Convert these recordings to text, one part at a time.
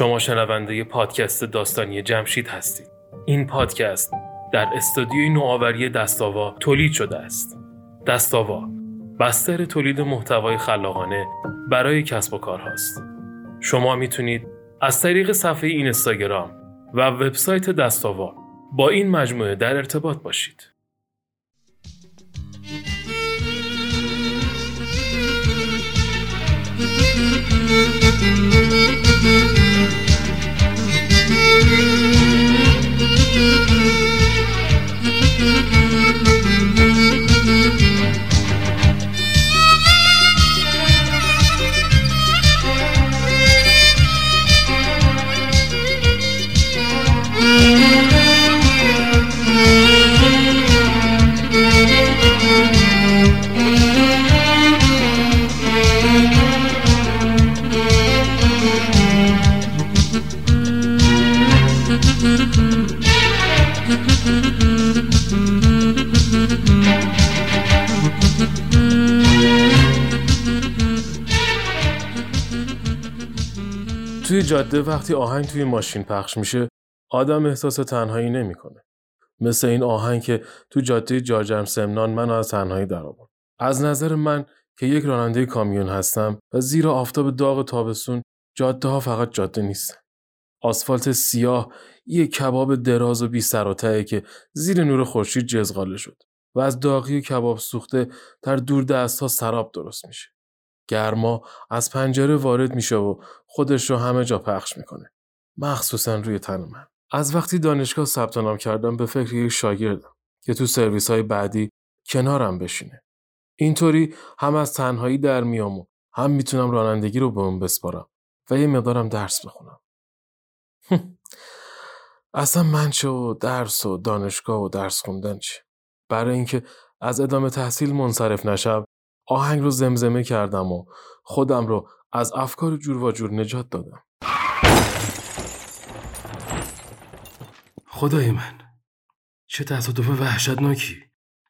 شما شنونده پادکست داستانی جمشید هستید. این پادکست در استودیوی نوآوری دستاوا تولید شده است. دستاوا بستر تولید محتوای خلاقانه برای کسب و کارهاست. شما می‌تونید از طریق صفحه این اینستاگرام و وبسایت دستاوا با این مجموعه در ارتباط باشید. توی جاده وقتی آهنگ توی ماشین پخش میشه آدم احساس تنهایی نمی‌کنه. مثل این آهنگ که تو جاده جاجرم سمنان من از تنهایی در آورد. از نظر من که یک راننده کامیون هستم و زیر آفتاب داغ تابستون جاده ها فقط جاده نیستن. آسفالت سیاه یه کباب دراز و بی سر و که زیر نور خورشید جزغاله شد و از داغی کباب سوخته در دور دست ها سراب درست میشه. گرما از پنجره وارد میشه و خودش رو همه جا پخش می‌کنه. مخصوصا روی تن من. از وقتی دانشگاه ثبت نام کردم به فکر یک شاگردم که تو سرویس های بعدی کنارم بشینه. اینطوری هم از تنهایی در میام و هم می‌تونم رانندگی رو به اون بسپارم و یه مقدارم درس بخونم. اصلا من چه و درس و دانشگاه و درس خوندن چه؟ برای اینکه از ادامه تحصیل منصرف نشم آهنگ رو زمزمه کردم و خودم رو از افکار جور و جور نجات دادم. خدای من چه تصادف وحشتناکی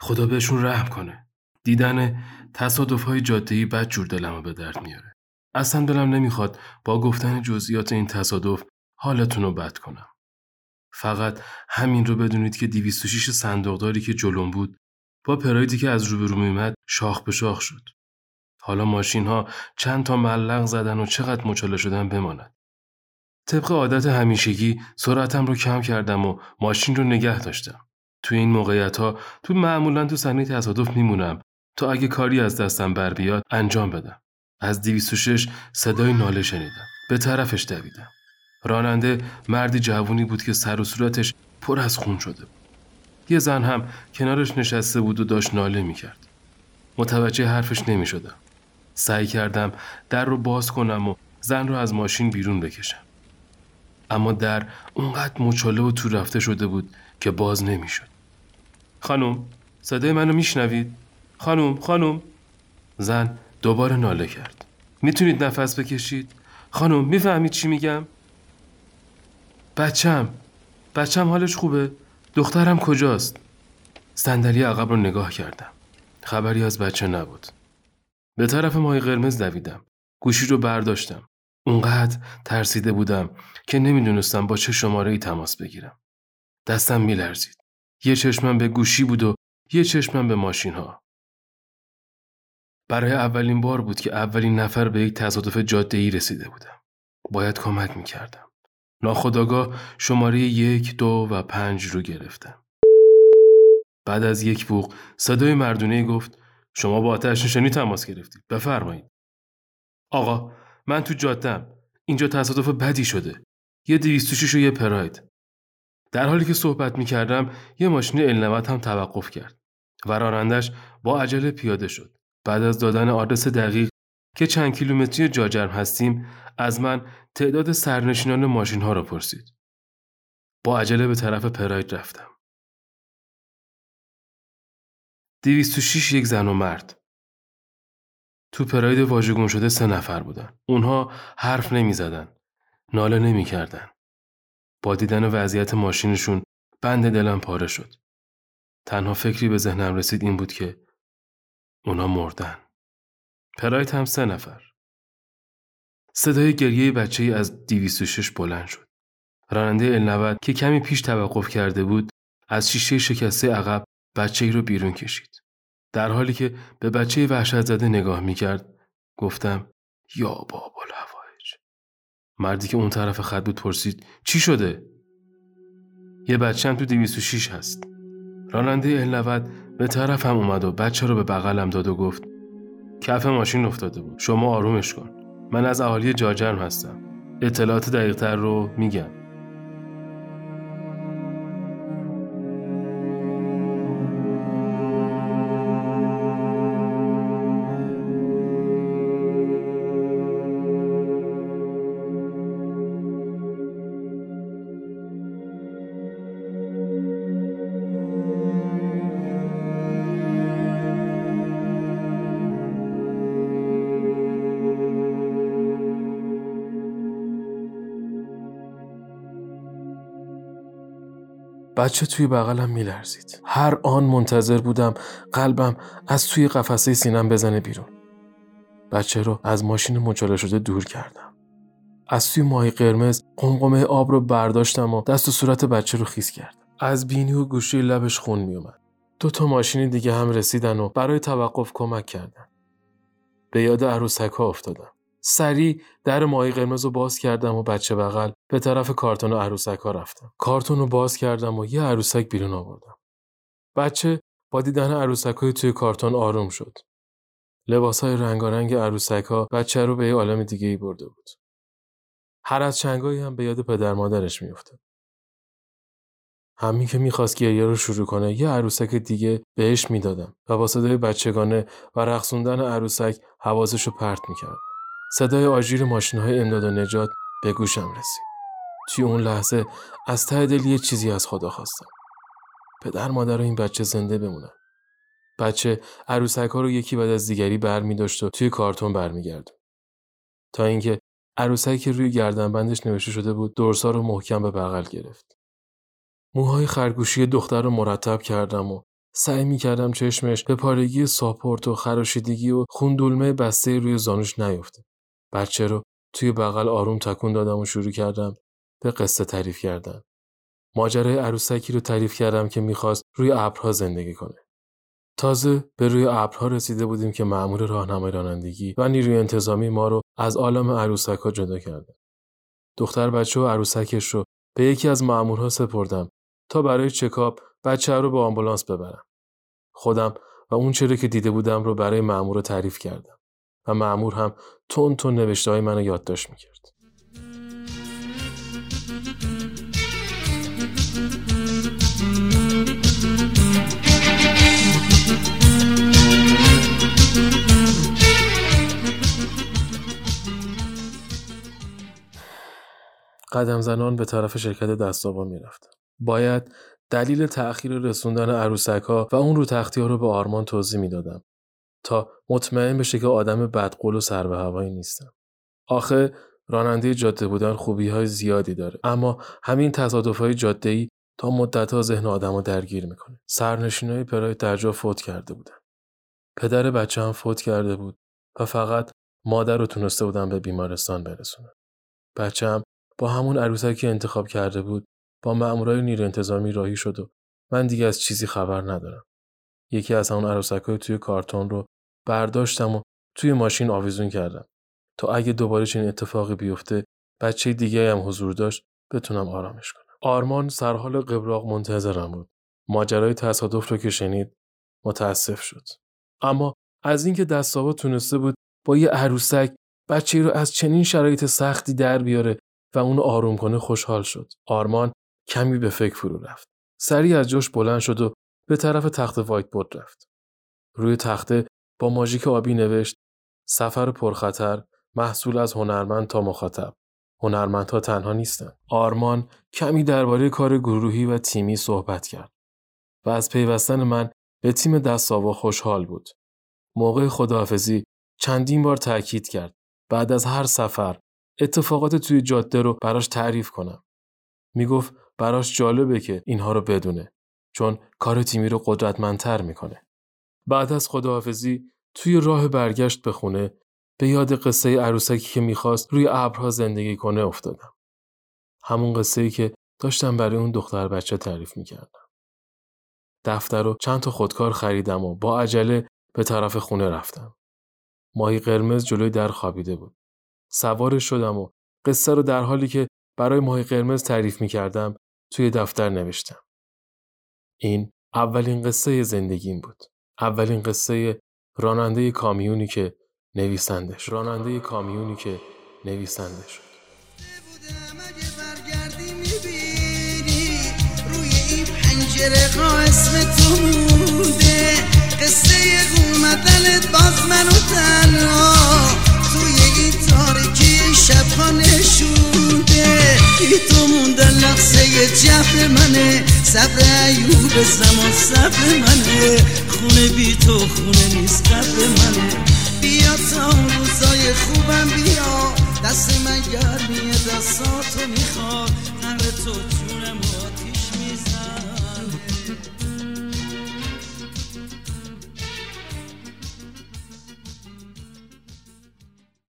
خدا بهشون رحم کنه دیدن تصادف های جادهی بد جور دلم به درد میاره اصلا دلم نمی‌خواد با گفتن جزئیات این تصادف حالتون رو بد کنم فقط همین رو بدونید که 206 صندوقداری که جلوم بود با پرایدی که از روبرو میمد شاخ به شاخ شد حالا ماشین ها چند تا ملق زدن و چقدر مچاله شدن بماند طبق عادت همیشگی سرعتم رو کم کردم و ماشین رو نگه داشتم. توی این موقعیت ها تو معمولا تو صحنه تصادف میمونم تا اگه کاری از دستم بر بیاد انجام بدم. از 206 صدای ناله شنیدم. به طرفش دویدم. راننده مردی جوونی بود که سر و صورتش پر از خون شده بود. یه زن هم کنارش نشسته بود و داشت ناله می‌کرد. متوجه حرفش نمی شدم. سعی کردم در رو باز کنم و زن رو از ماشین بیرون بکشم. اما در اونقدر مچاله و تو رفته شده بود که باز نمی‌شد. خانم صدای منو میشنوید؟ خانم خانم زن دوباره ناله کرد. می‌تونید نفس بکشید؟ خانم می‌فهمید چی میگم؟ بچم بچم حالش خوبه؟ دخترم کجاست؟ صندلی عقب رو نگاه کردم. خبری از بچه نبود. به طرف ماهی قرمز دویدم. گوشی رو برداشتم. اونقدر ترسیده بودم که نمی‌دونستم با چه شماره ای تماس بگیرم. دستم میلرزید. یه چشمم به گوشی بود و یه چشمم به ماشین ها. برای اولین بار بود که اولین نفر به یک تصادف جاده ای رسیده بودم. باید کمک می‌کردم. ناخداگاه شماره یک، دو و پنج رو گرفتم. بعد از یک بوق صدای مردونه گفت شما با آتش نشانی تماس گرفتید. بفرمایید. آقا من تو جادم اینجا تصادف بدی شده یه 206 و یه پراید در حالی که صحبت می کردم یه ماشین النمت هم توقف کرد و رانندش با عجله پیاده شد بعد از دادن آدرس دقیق که چند کیلومتری جاجرم هستیم از من تعداد سرنشینان ماشین ها را پرسید با عجله به طرف پراید رفتم 206 یک زن و مرد تو پراید واژگون شده سه نفر بودن. اونها حرف نمی زدن. ناله نمی کردن. با دیدن وضعیت ماشینشون بند دلم پاره شد. تنها فکری به ذهنم رسید این بود که اونا مردن. پراید هم سه نفر. صدای گریه بچه ای از 206 بلند شد. راننده ال که کمی پیش توقف کرده بود از شیشه شکسته عقب بچه ای رو بیرون کشید. در حالی که به بچه وحشت زده نگاه می کرد گفتم یا بابا الهوایج مردی که اون طرف خط بود پرسید چی شده؟ یه بچه هم تو 206 هست. راننده ال به طرفم اومد و بچه رو به بغلم داد و گفت کف ماشین افتاده بود شما آرومش کن من از اهالی جاجرم هستم. اطلاعات دقیقتر رو میگم. بچه توی بغلم میلرزید. هر آن منتظر بودم قلبم از توی قفسه سینم بزنه بیرون. بچه رو از ماشین مچاله شده دور کردم. از توی ماهی قرمز قمقمه آب رو برداشتم و دست و صورت بچه رو خیس کردم. از بینی و گوشی لبش خون میومد. دو تا ماشین دیگه هم رسیدن و برای توقف کمک کردن. به یاد عروسک ها افتادم. سریع در ماهی قرمز رو باز کردم و بچه بغل به طرف کارتون عروسک ها رفتم. کارتون رو باز کردم و یه عروسک بیرون آوردم. بچه با دیدن عروسک های توی کارتون آروم شد. لباس های رنگارنگ عروسک ها بچه رو به یه عالم دیگه ای برده بود. هر از چنگایی هم به یاد پدر مادرش میافتاد. همین که می‌خواست گریه رو شروع کنه یه عروسک دیگه بهش می‌دادم و با صدای بچگانه و رقصوندن عروسک حواسش رو پرت می‌کرد. صدای آژیر ماشین های امداد و نجات به گوشم رسید. توی اون لحظه از ته دل یه چیزی از خدا خواستم. پدر مادر این بچه زنده بمونن. بچه عروسک ها رو یکی بعد از دیگری بر می داشت و توی کارتون برمیگرد. تا اینکه عروسکی که روی گردنبندش نوشته شده بود دورسا رو محکم به بغل گرفت. موهای خرگوشی دختر رو مرتب کردم و سعی می کردم چشمش به پارگی ساپورت و خراشیدگی و خوندولمه بسته روی زانوش نیفته. بچه رو توی بغل آروم تکون دادم و شروع کردم به قصه تعریف کردن. ماجرای عروسکی رو تعریف کردم که می‌خواست روی ابرها زندگی کنه. تازه به روی ابرها رسیده بودیم که مأمور راهنمای رانندگی و نیروی انتظامی ما رو از عالم عروسک ها جدا کرده. دختر بچه و عروسکش رو به یکی از مأمورها سپردم تا برای چکاپ بچه رو به آمبولانس ببرم. خودم و اون چرا که دیده بودم رو برای مأمور تعریف کردم. و معمور هم تون تون نوشته های منو یادداشت می‌کرد. قدم زنان به طرف شرکت دستاوا می‌رفتم. باید دلیل تأخیر رسوندن عروسک ها و اون رو تختی ها رو به آرمان توضیح می‌دادم تا مطمئن بشه که آدم بدقول و سر به هوایی نیستم. آخه راننده جاده بودن خوبی های زیادی داره اما همین تصادف های جاده ای تا مدت ها ذهن آدم رو درگیر می‌کنه. سرنشین های پرای درجا فوت کرده بودن. پدر بچه هم فوت کرده بود و فقط مادر رو تونسته بودن به بیمارستان برسونن. بچه هم با همون عروسکی که انتخاب کرده بود با مأمورای نیرو انتظامی راهی شد و من دیگه از چیزی خبر ندارم. یکی از همون عروسکای توی کارتون رو برداشتم و توی ماشین آویزون کردم. تا اگه دوباره چنین اتفاقی بیفته بچه دیگه هم حضور داشت بتونم آرامش کنم. آرمان سرحال قبراق منتظرم بود. ماجرای تصادف رو که شنید متاسف شد. اما از اینکه دستاوا تونسته بود با یه عروسک بچه رو از چنین شرایط سختی در بیاره و اونو آروم کنه خوشحال شد. آرمان کمی به فکر فرو رفت. سریع از جوش بلند شد و به طرف تخت وایت بورد رفت. روی تخته با ماژیک آبی نوشت سفر پرخطر محصول از هنرمند تا مخاطب. هنرمندها تنها نیستند آرمان کمی درباره کار گروهی و تیمی صحبت کرد و از پیوستن من به تیم دستاوا خوشحال بود. موقع خداحافظی چندین بار تاکید کرد بعد از هر سفر اتفاقات توی جاده رو براش تعریف کنم. می‌گفت براش جالبه که اینها رو بدونه چون کار تیمی رو قدرتمندتر می‌کنه. بعد از خداحافظی توی راه برگشت به خونه به یاد قصه عروسکی که می‌خواست روی ابرها زندگی کنه افتادم. همون قصه ای که داشتم برای اون دختر بچه تعریف می‌کردم. دفتر رو چند تا خودکار خریدم و با عجله به طرف خونه رفتم. ماهی قرمز جلوی در خوابیده بود. سوار شدم و قصه رو در حالی که برای ماهی قرمز تعریف می کردم توی دفتر نوشتم. این اولین قصه زندگیم بود. اولین قصه راننده کامیونی که نویسنده راننده کامیونی که نویسنده شد. روی اسم تو بوده قصه اومدنت باز منو تنها توی این تاریکی شب نشونده ای تو موندن لحظه جف منه صبر ایوب زمان صبر منه بی تو خونه نیست قبل منه. بیا تا روزای خوبم بیا. دست من گرمیه دستاتو تو